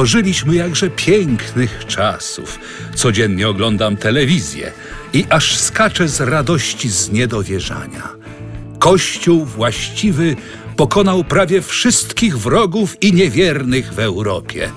Dożyliśmy jakże pięknych czasów. Codziennie oglądam telewizję i aż skaczę z radości z niedowierzania. Kościół właściwy pokonał prawie wszystkich wrogów i niewiernych w Europie.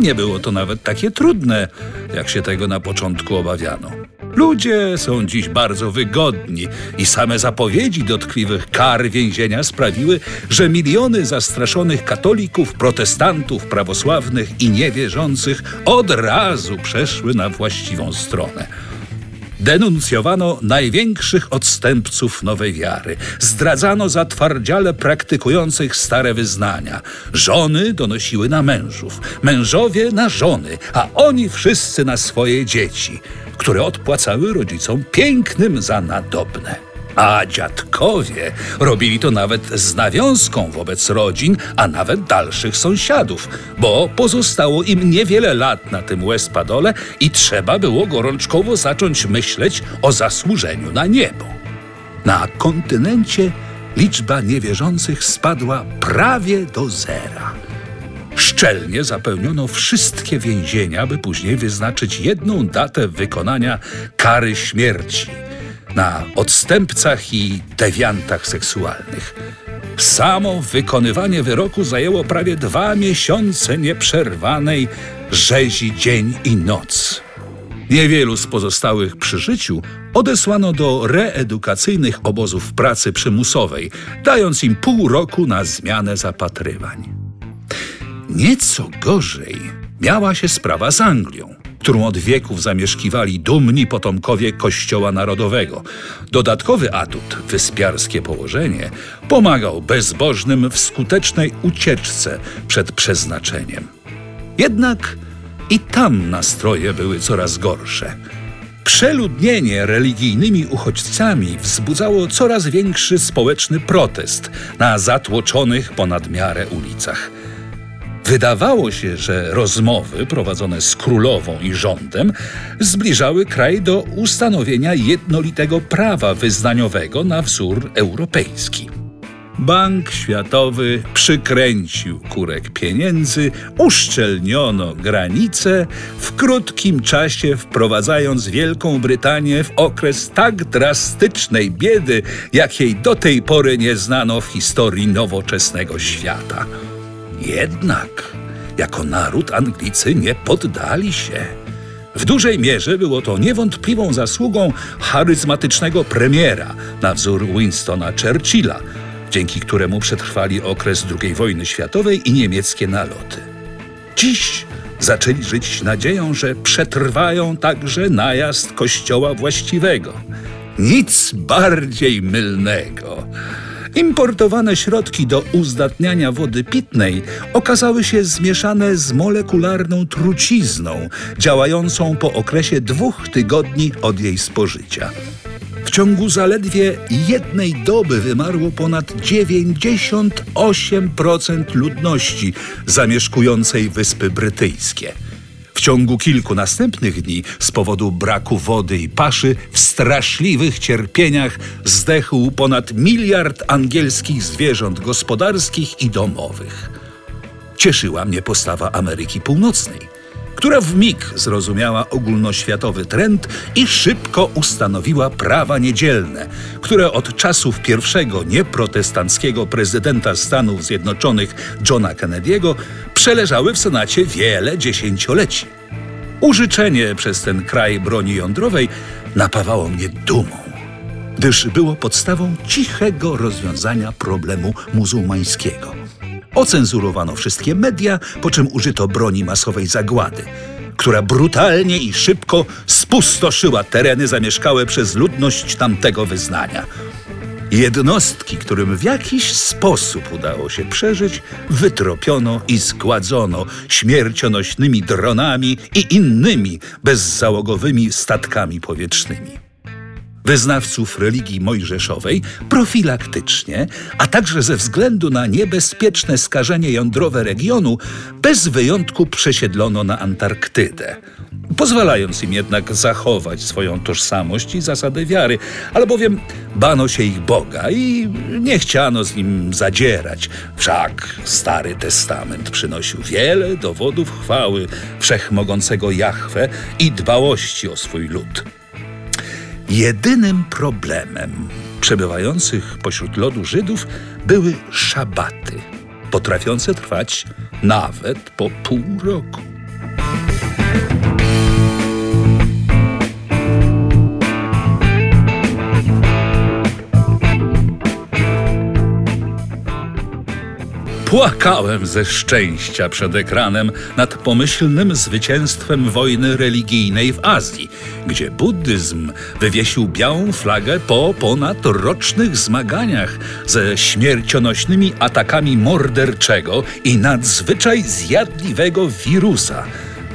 Nie było to nawet takie trudne, jak się tego na początku obawiano. Ludzie są dziś bardzo wygodni i same zapowiedzi dotkliwych kar więzienia sprawiły, że miliony zastraszonych katolików, protestantów, prawosławnych i niewierzących od razu przeszły na właściwą stronę. Denuncjowano największych odstępców nowej wiary. Zdradzano zatwardziale praktykujących stare wyznania. Żony donosiły na mężów, mężowie na żony, a oni wszyscy na swoje dzieci, które odpłacały rodzicom pięknym za nadobne. A dziadkowie robili to nawet z nawiązką wobec rodzin, a nawet dalszych sąsiadów, bo pozostało im niewiele lat na tym łespadole i trzeba było gorączkowo zacząć myśleć o zasłużeniu na niebo. Na kontynencie liczba niewierzących spadła prawie do zera. Szczelnie zapełniono wszystkie więzienia, by później wyznaczyć jedną datę wykonania kary śmierci – na odstępcach i dewiantach seksualnych. Samo wykonywanie wyroku zajęło prawie dwa miesiące nieprzerwanej rzezi dzień i noc. Niewielu z pozostałych przy życiu odesłano do reedukacyjnych obozów pracy przymusowej, dając im pół roku na zmianę zapatrywań. Nieco gorzej miała się sprawa z Anglią którą od wieków zamieszkiwali dumni potomkowie Kościoła Narodowego. Dodatkowy atut, wyspiarskie położenie, pomagał bezbożnym w skutecznej ucieczce przed przeznaczeniem. Jednak i tam nastroje były coraz gorsze. Przeludnienie religijnymi uchodźcami wzbudzało coraz większy społeczny protest na zatłoczonych ponad miarę ulicach. Wydawało się, że rozmowy prowadzone z królową i rządem zbliżały kraj do ustanowienia jednolitego prawa wyznaniowego na wzór europejski. Bank Światowy przykręcił kurek pieniędzy, uszczelniono granice, w krótkim czasie wprowadzając Wielką Brytanię w okres tak drastycznej biedy, jakiej do tej pory nie znano w historii nowoczesnego świata. Jednak jako naród Anglicy nie poddali się. W dużej mierze było to niewątpliwą zasługą charyzmatycznego premiera na wzór Winstona Churchilla, dzięki któremu przetrwali okres II wojny światowej i niemieckie naloty. Dziś zaczęli żyć nadzieją, że przetrwają także najazd kościoła właściwego. Nic bardziej mylnego. Importowane środki do uzdatniania wody pitnej okazały się zmieszane z molekularną trucizną, działającą po okresie dwóch tygodni od jej spożycia. W ciągu zaledwie jednej doby wymarło ponad 98% ludności zamieszkującej Wyspy Brytyjskie. W ciągu kilku następnych dni z powodu braku wody i paszy w straszliwych cierpieniach zdechł ponad miliard angielskich zwierząt gospodarskich i domowych. Cieszyła mnie postawa Ameryki Północnej która w mig zrozumiała ogólnoświatowy trend i szybko ustanowiła prawa niedzielne, które od czasów pierwszego nieprotestanckiego prezydenta Stanów Zjednoczonych Johna Kennedy'ego przeleżały w Senacie wiele dziesięcioleci. Użyczenie przez ten kraj broni jądrowej napawało mnie dumą, gdyż było podstawą cichego rozwiązania problemu muzułmańskiego. Ocenzurowano wszystkie media, po czym użyto broni masowej zagłady, która brutalnie i szybko spustoszyła tereny zamieszkałe przez ludność tamtego wyznania. Jednostki, którym w jakiś sposób udało się przeżyć, wytropiono i zgładzono śmiercionośnymi dronami i innymi bezzałogowymi statkami powietrznymi. Wyznawców religii mojżeszowej profilaktycznie, a także ze względu na niebezpieczne skażenie jądrowe regionu, bez wyjątku przesiedlono na Antarktydę. Pozwalając im jednak zachować swoją tożsamość i zasady wiary, albowiem bano się ich Boga i nie chciano z nim zadzierać. Wszak Stary Testament przynosił wiele dowodów chwały wszechmogącego Jahwe i dbałości o swój lud. Jedynym problemem przebywających pośród lodu Żydów były szabaty, potrafiące trwać nawet po pół roku. Płakałem ze szczęścia przed ekranem nad pomyślnym zwycięstwem wojny religijnej w Azji, gdzie buddyzm wywiesił białą flagę po ponadrocznych zmaganiach ze śmiercionośnymi atakami morderczego i nadzwyczaj zjadliwego wirusa,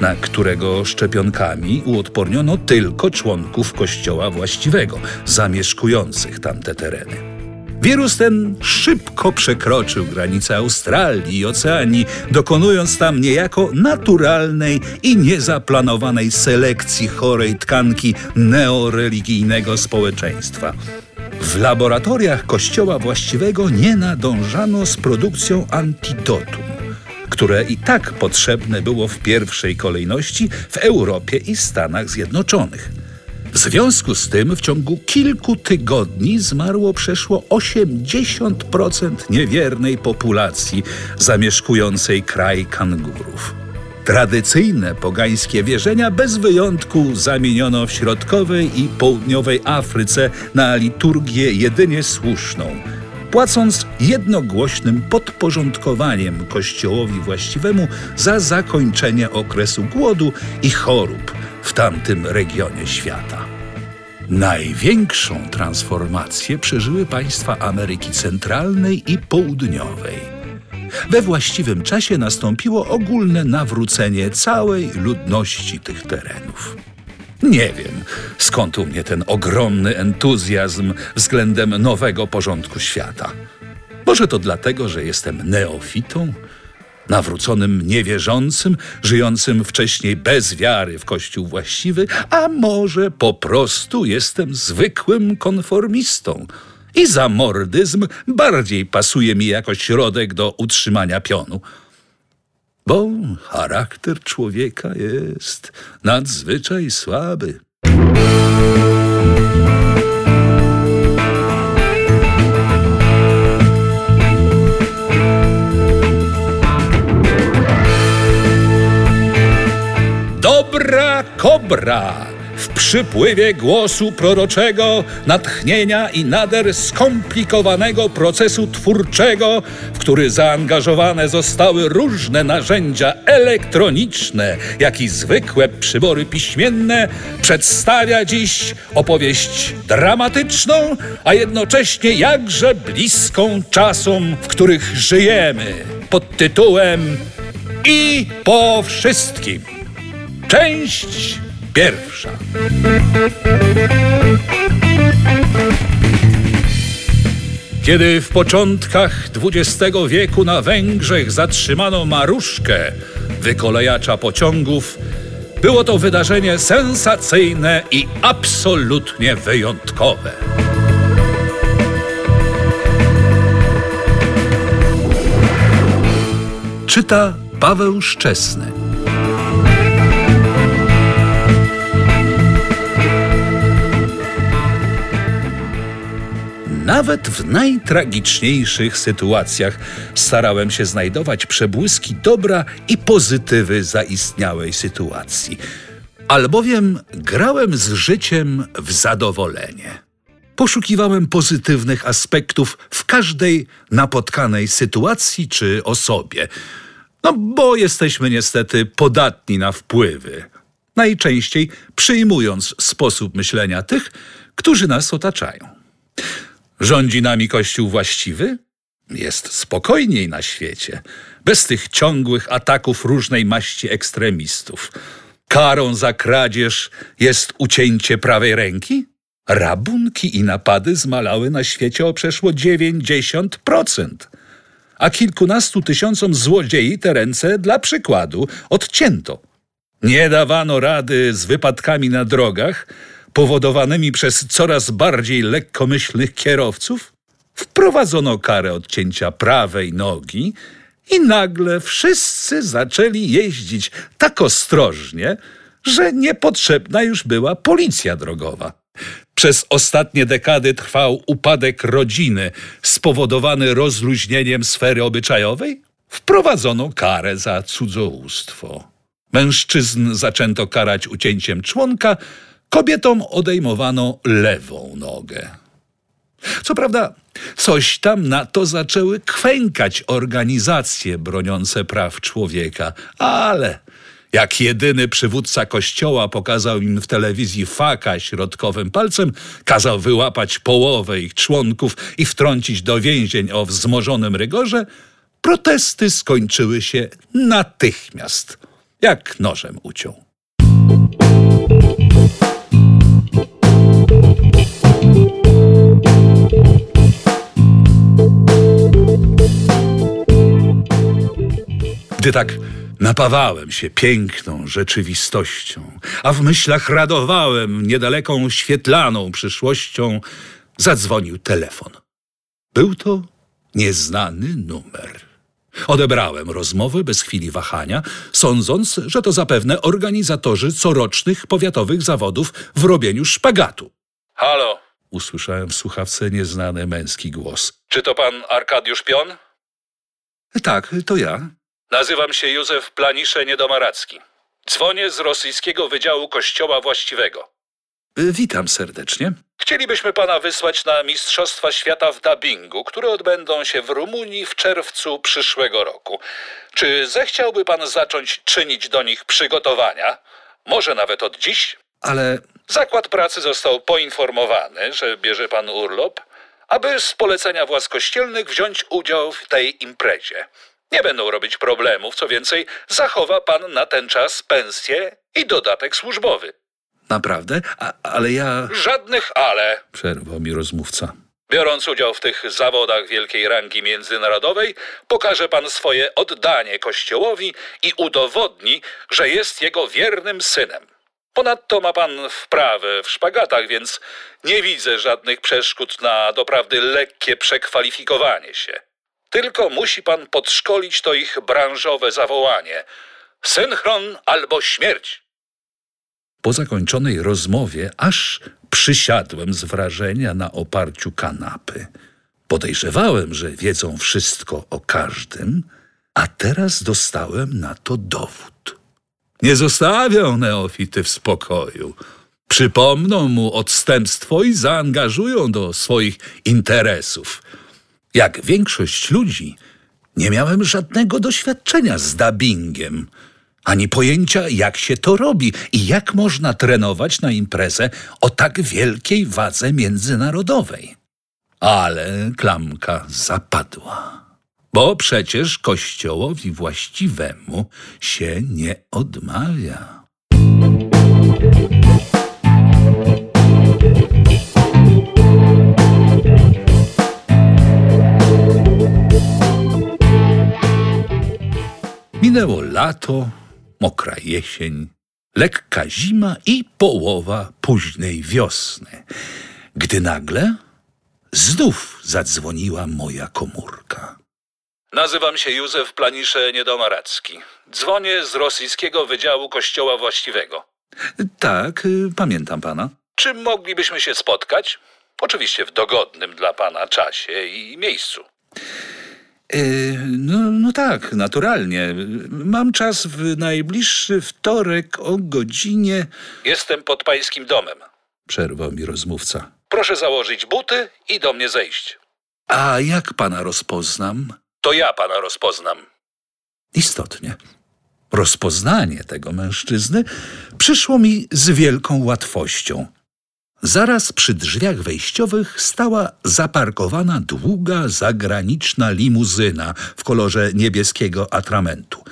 na którego szczepionkami uodporniono tylko członków kościoła właściwego, zamieszkujących tamte tereny. Wirus ten szybko przekroczył granice Australii i Oceanii, dokonując tam niejako naturalnej i niezaplanowanej selekcji chorej tkanki neoreligijnego społeczeństwa. W laboratoriach Kościoła Właściwego nie nadążano z produkcją antidotum, które i tak potrzebne było w pierwszej kolejności w Europie i Stanach Zjednoczonych. W związku z tym w ciągu kilku tygodni zmarło przeszło 80% niewiernej populacji zamieszkującej kraj kangurów. Tradycyjne pogańskie wierzenia bez wyjątku zamieniono w środkowej i południowej Afryce na liturgię jedynie słuszną, płacąc jednogłośnym podporządkowaniem kościołowi właściwemu za zakończenie okresu głodu i chorób w tamtym regionie świata. Największą transformację przeżyły państwa Ameryki Centralnej i Południowej. We właściwym czasie nastąpiło ogólne nawrócenie całej ludności tych terenów. Nie wiem, skąd u mnie ten ogromny entuzjazm względem nowego porządku świata. Może to dlatego, że jestem neofitą, nawróconym niewierzącym, żyjącym wcześniej bez wiary w Kościół właściwy, a może po prostu jestem zwykłym konformistą. I zamordyzm bardziej pasuje mi jako środek do utrzymania pionu. Bo charakter człowieka jest nadzwyczaj słaby. Kobra! W przypływie głosu proroczego, natchnienia i nader skomplikowanego procesu twórczego, w który zaangażowane zostały różne narzędzia elektroniczne, jak i zwykłe przybory piśmienne, przedstawia dziś opowieść dramatyczną, a jednocześnie jakże bliską czasom, w których żyjemy, pod tytułem I po wszystkim. Część pierwsza. Kiedy w początkach XX wieku na Węgrzech zatrzymano Maruszkę, wykolejacza pociągów, było to wydarzenie sensacyjne i absolutnie wyjątkowe. Czyta Paweł Szczesny. Nawet w najtragiczniejszych sytuacjach starałem się znajdować przebłyski dobra i pozytywy zaistniałej sytuacji, albowiem grałem z życiem w zadowolenie. Poszukiwałem pozytywnych aspektów w każdej napotkanej sytuacji czy osobie. No bo jesteśmy niestety podatni na wpływy, najczęściej przyjmując sposób myślenia tych, którzy nas otaczają. Rządzi nami Kościół właściwy? Jest spokojniej na świecie, bez tych ciągłych ataków różnej maści ekstremistów. Karą za kradzież jest ucięcie prawej ręki? Rabunki i napady zmalały na świecie o przeszło 90%. A kilkunastu tysiącom złodziei te ręce dla przykładu odcięto. Nie dawano rady z wypadkami na drogach powodowanymi przez coraz bardziej lekkomyślnych kierowców. Wprowadzono karę odcięcia prawej nogi i nagle wszyscy zaczęli jeździć tak ostrożnie, że niepotrzebna już była policja drogowa. Przez ostatnie dekady trwał upadek rodziny spowodowany rozluźnieniem sfery obyczajowej? Wprowadzono karę za cudzołóstwo. Mężczyzn zaczęto karać ucięciem członka, kobietom odejmowano lewą nogę. Co prawda, coś tam na to zaczęły kwękać organizacje broniące praw człowieka, ale jak jedyny przywódca kościoła pokazał im w telewizji faka środkowym palcem, kazał wyłapać połowę ich członków i wtrącić do więzień o wzmożonym rygorze, protesty skończyły się natychmiast, jak nożem uciął. Gdy tak napawałem się piękną rzeczywistością, a w myślach radowałem niedaleką świetlaną przyszłością, zadzwonił telefon. Był to nieznany numer. Odebrałem rozmowę bez chwili wahania, sądząc, że to zapewne organizatorzy corocznych powiatowych zawodów w robieniu szpagatu. Halo, usłyszałem w słuchawce nieznany męski głos. Czy to pan Arkadiusz Pion? Tak, to ja. Nazywam się Józef Planisze Niedomaracki. Dzwonię z rosyjskiego Wydziału Kościoła Właściwego. Witam serdecznie. Chcielibyśmy pana wysłać na Mistrzostwa Świata w dubbingu, które odbędą się w Rumunii w czerwcu przyszłego roku. Czy zechciałby pan zacząć czynić do nich przygotowania? Może nawet od dziś? Ale. Zakład pracy został poinformowany, że bierze pan urlop, aby z polecenia władz kościelnych wziąć udział w tej imprezie. Nie będą robić problemów, co więcej, zachowa pan na ten czas pensję i dodatek służbowy. Naprawdę? A, ale ja. Żadnych ale, przerwał mi rozmówca. Biorąc udział w tych zawodach wielkiej rangi międzynarodowej, pokaże pan swoje oddanie Kościołowi i udowodni, że jest jego wiernym synem. Ponadto ma pan wprawę w szpagatach, więc nie widzę żadnych przeszkód na doprawdy lekkie przekwalifikowanie się. Tylko musi pan podszkolić to ich branżowe zawołanie: synchron albo śmierć. Po zakończonej rozmowie aż przysiadłem z wrażenia na oparciu kanapy. Podejrzewałem, że wiedzą wszystko o każdym, a teraz dostałem na to dowód. Nie zostawią neofity w spokoju. Przypomną mu odstępstwo i zaangażują do swoich interesów. Jak większość ludzi, nie miałem żadnego doświadczenia z dubbingiem, ani pojęcia, jak się to robi i jak można trenować na imprezę o tak wielkiej wadze międzynarodowej. Ale klamka zapadła, bo przecież kościołowi właściwemu się nie odmawia. Minęło lato, mokra jesień, lekka zima i połowa późnej wiosny, gdy nagle znów zadzwoniła moja komórka. Nazywam się Józef Planisze Niedomaracki. Dzwonię z rosyjskiego Wydziału Kościoła Właściwego. Tak, y, pamiętam pana. Czy moglibyśmy się spotkać? Oczywiście w dogodnym dla pana czasie i miejscu. E, no, no tak, naturalnie. Mam czas w najbliższy wtorek o godzinie. Jestem pod pańskim domem, przerwał mi rozmówca. Proszę założyć buty i do mnie zejść. A jak pana rozpoznam? To ja pana rozpoznam. Istotnie. Rozpoznanie tego mężczyzny przyszło mi z wielką łatwością. Zaraz przy drzwiach wejściowych stała zaparkowana długa zagraniczna limuzyna w kolorze niebieskiego atramentu.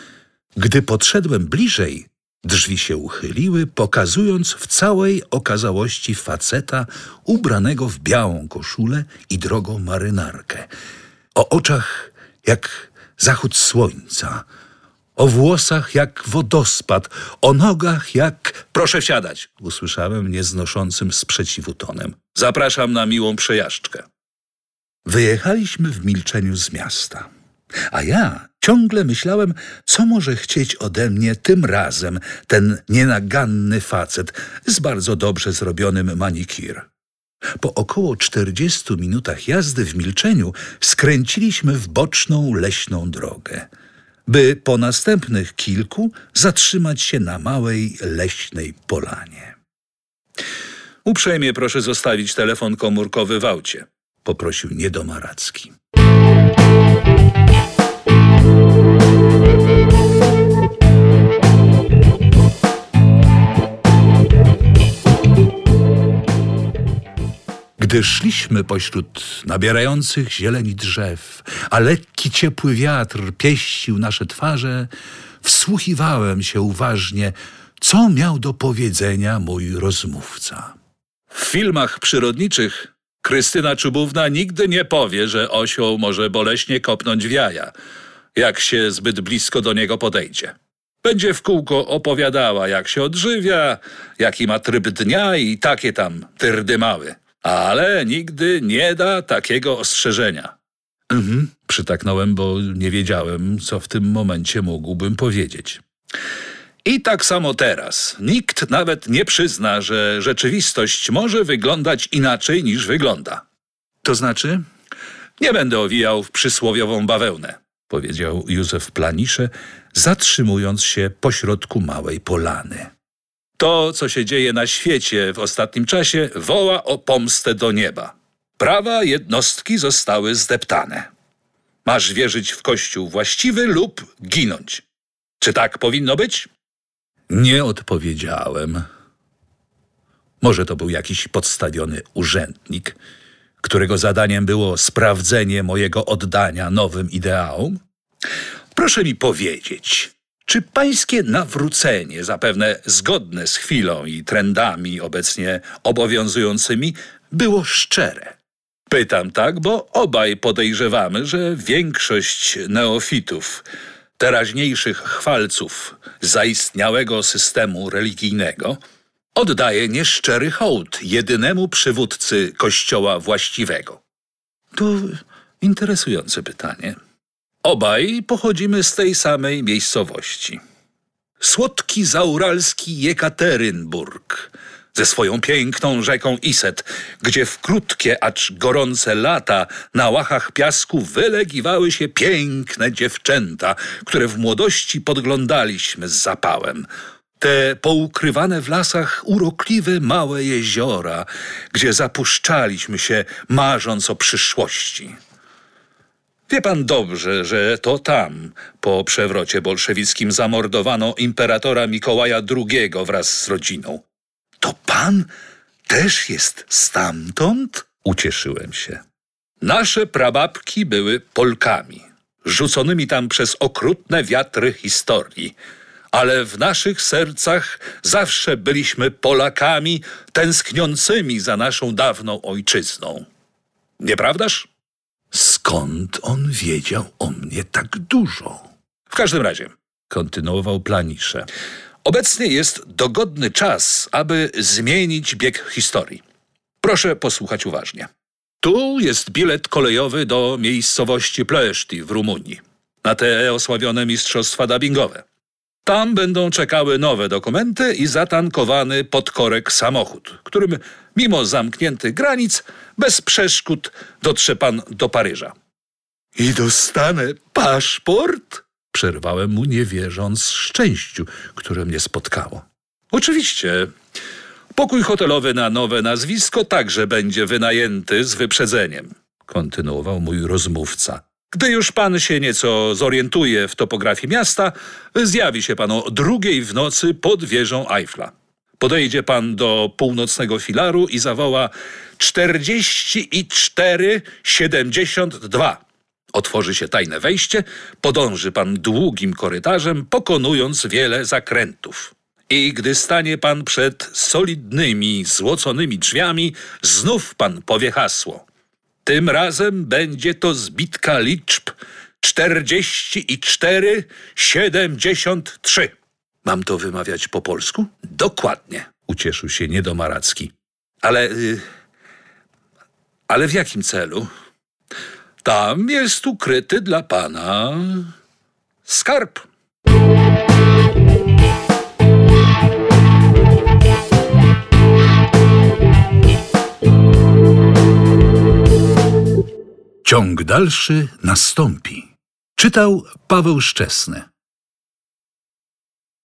Gdy podszedłem bliżej, Drzwi się uchyliły, pokazując w całej okazałości faceta ubranego w białą koszulę i drogą marynarkę. O oczach jak zachód słońca, o włosach jak wodospad, o nogach jak... Proszę wsiadać, usłyszałem nieznoszącym sprzeciwu tonem. Zapraszam na miłą przejażdżkę. Wyjechaliśmy w milczeniu z miasta. A ja ciągle myślałem, co może chcieć ode mnie tym razem ten nienaganny facet z bardzo dobrze zrobionym manikir. Po około czterdziestu minutach jazdy w milczeniu skręciliśmy w boczną leśną drogę, by po następnych kilku zatrzymać się na małej leśnej polanie. Uprzejmie proszę zostawić telefon komórkowy w aucie, poprosił niedomaracki. Gdy szliśmy pośród nabierających zieleni drzew, a lekki ciepły wiatr pieścił nasze twarze, wsłuchiwałem się uważnie, co miał do powiedzenia mój rozmówca. W filmach przyrodniczych Krystyna Czubówna nigdy nie powie, że osioł może boleśnie kopnąć w jaja, jak się zbyt blisko do niego podejdzie. Będzie w kółko opowiadała, jak się odżywia, jaki ma tryb dnia i takie tam tyrdy mały ale nigdy nie da takiego ostrzeżenia. Mhm, przytaknąłem, bo nie wiedziałem, co w tym momencie mógłbym powiedzieć. I tak samo teraz. Nikt nawet nie przyzna, że rzeczywistość może wyglądać inaczej niż wygląda. To znaczy? Nie będę owijał w przysłowiową bawełnę, powiedział Józef Planisze, zatrzymując się pośrodku małej polany. To, co się dzieje na świecie w ostatnim czasie, woła o pomstę do nieba. Prawa jednostki zostały zdeptane. Masz wierzyć w Kościół właściwy lub ginąć. Czy tak powinno być? Nie odpowiedziałem. Może to był jakiś podstawiony urzędnik, którego zadaniem było sprawdzenie mojego oddania nowym ideałom? Proszę mi powiedzieć, czy pańskie nawrócenie, zapewne zgodne z chwilą i trendami obecnie obowiązującymi, było szczere? Pytam tak, bo obaj podejrzewamy, że większość neofitów, teraźniejszych chwalców zaistniałego systemu religijnego, oddaje nieszczery hołd jedynemu przywódcy Kościoła właściwego. To interesujące pytanie. Obaj pochodzimy z tej samej miejscowości. Słodki zauralski Jekaterynburg ze swoją piękną rzeką Iset, gdzie w krótkie, acz gorące lata na łachach piasku wylegiwały się piękne dziewczęta, które w młodości podglądaliśmy z zapałem. Te poukrywane w lasach urokliwe małe jeziora, gdzie zapuszczaliśmy się, marząc o przyszłości. Wie pan dobrze, że to tam, po przewrocie bolszewickim, zamordowano imperatora Mikołaja II wraz z rodziną. To pan też jest stamtąd? Ucieszyłem się. Nasze prababki były Polkami, rzuconymi tam przez okrutne wiatry historii. Ale w naszych sercach zawsze byliśmy Polakami tęskniącymi za naszą dawną ojczyzną. Nieprawdaż? Skąd on wiedział o mnie tak dużo? W każdym razie, kontynuował planisze. Obecnie jest dogodny czas, aby zmienić bieg historii. Proszę posłuchać uważnie. Tu jest bilet kolejowy do miejscowości Pleszti w Rumunii, na te osławione mistrzostwa dubbingowe. Tam będą czekały nowe dokumenty i zatankowany podkorek samochód, którym mimo zamkniętych granic bez przeszkód dotrze pan do Paryża. I dostanę paszport? Przerwałem mu, nie wierząc szczęściu, które mnie spotkało. Oczywiście. Pokój hotelowy na nowe nazwisko także będzie wynajęty z wyprzedzeniem, kontynuował mój rozmówca. Gdy już pan się nieco zorientuje w topografii miasta, zjawi się pan o drugiej w nocy pod wieżą Eiffla. Podejdzie pan do północnego filaru i zawoła 44 72. Otworzy się tajne wejście, podąży pan długim korytarzem, pokonując wiele zakrętów. I gdy stanie pan przed solidnymi, złoconymi drzwiami, znów pan powie hasło. Tym razem będzie to zbitka liczb 44, 73. Mam to wymawiać po polsku? Dokładnie, ucieszył się niedomaracki. Ale. y, ale w jakim celu? Tam jest ukryty dla pana skarb. Ciąg dalszy nastąpi. Czytał Paweł Szczesny.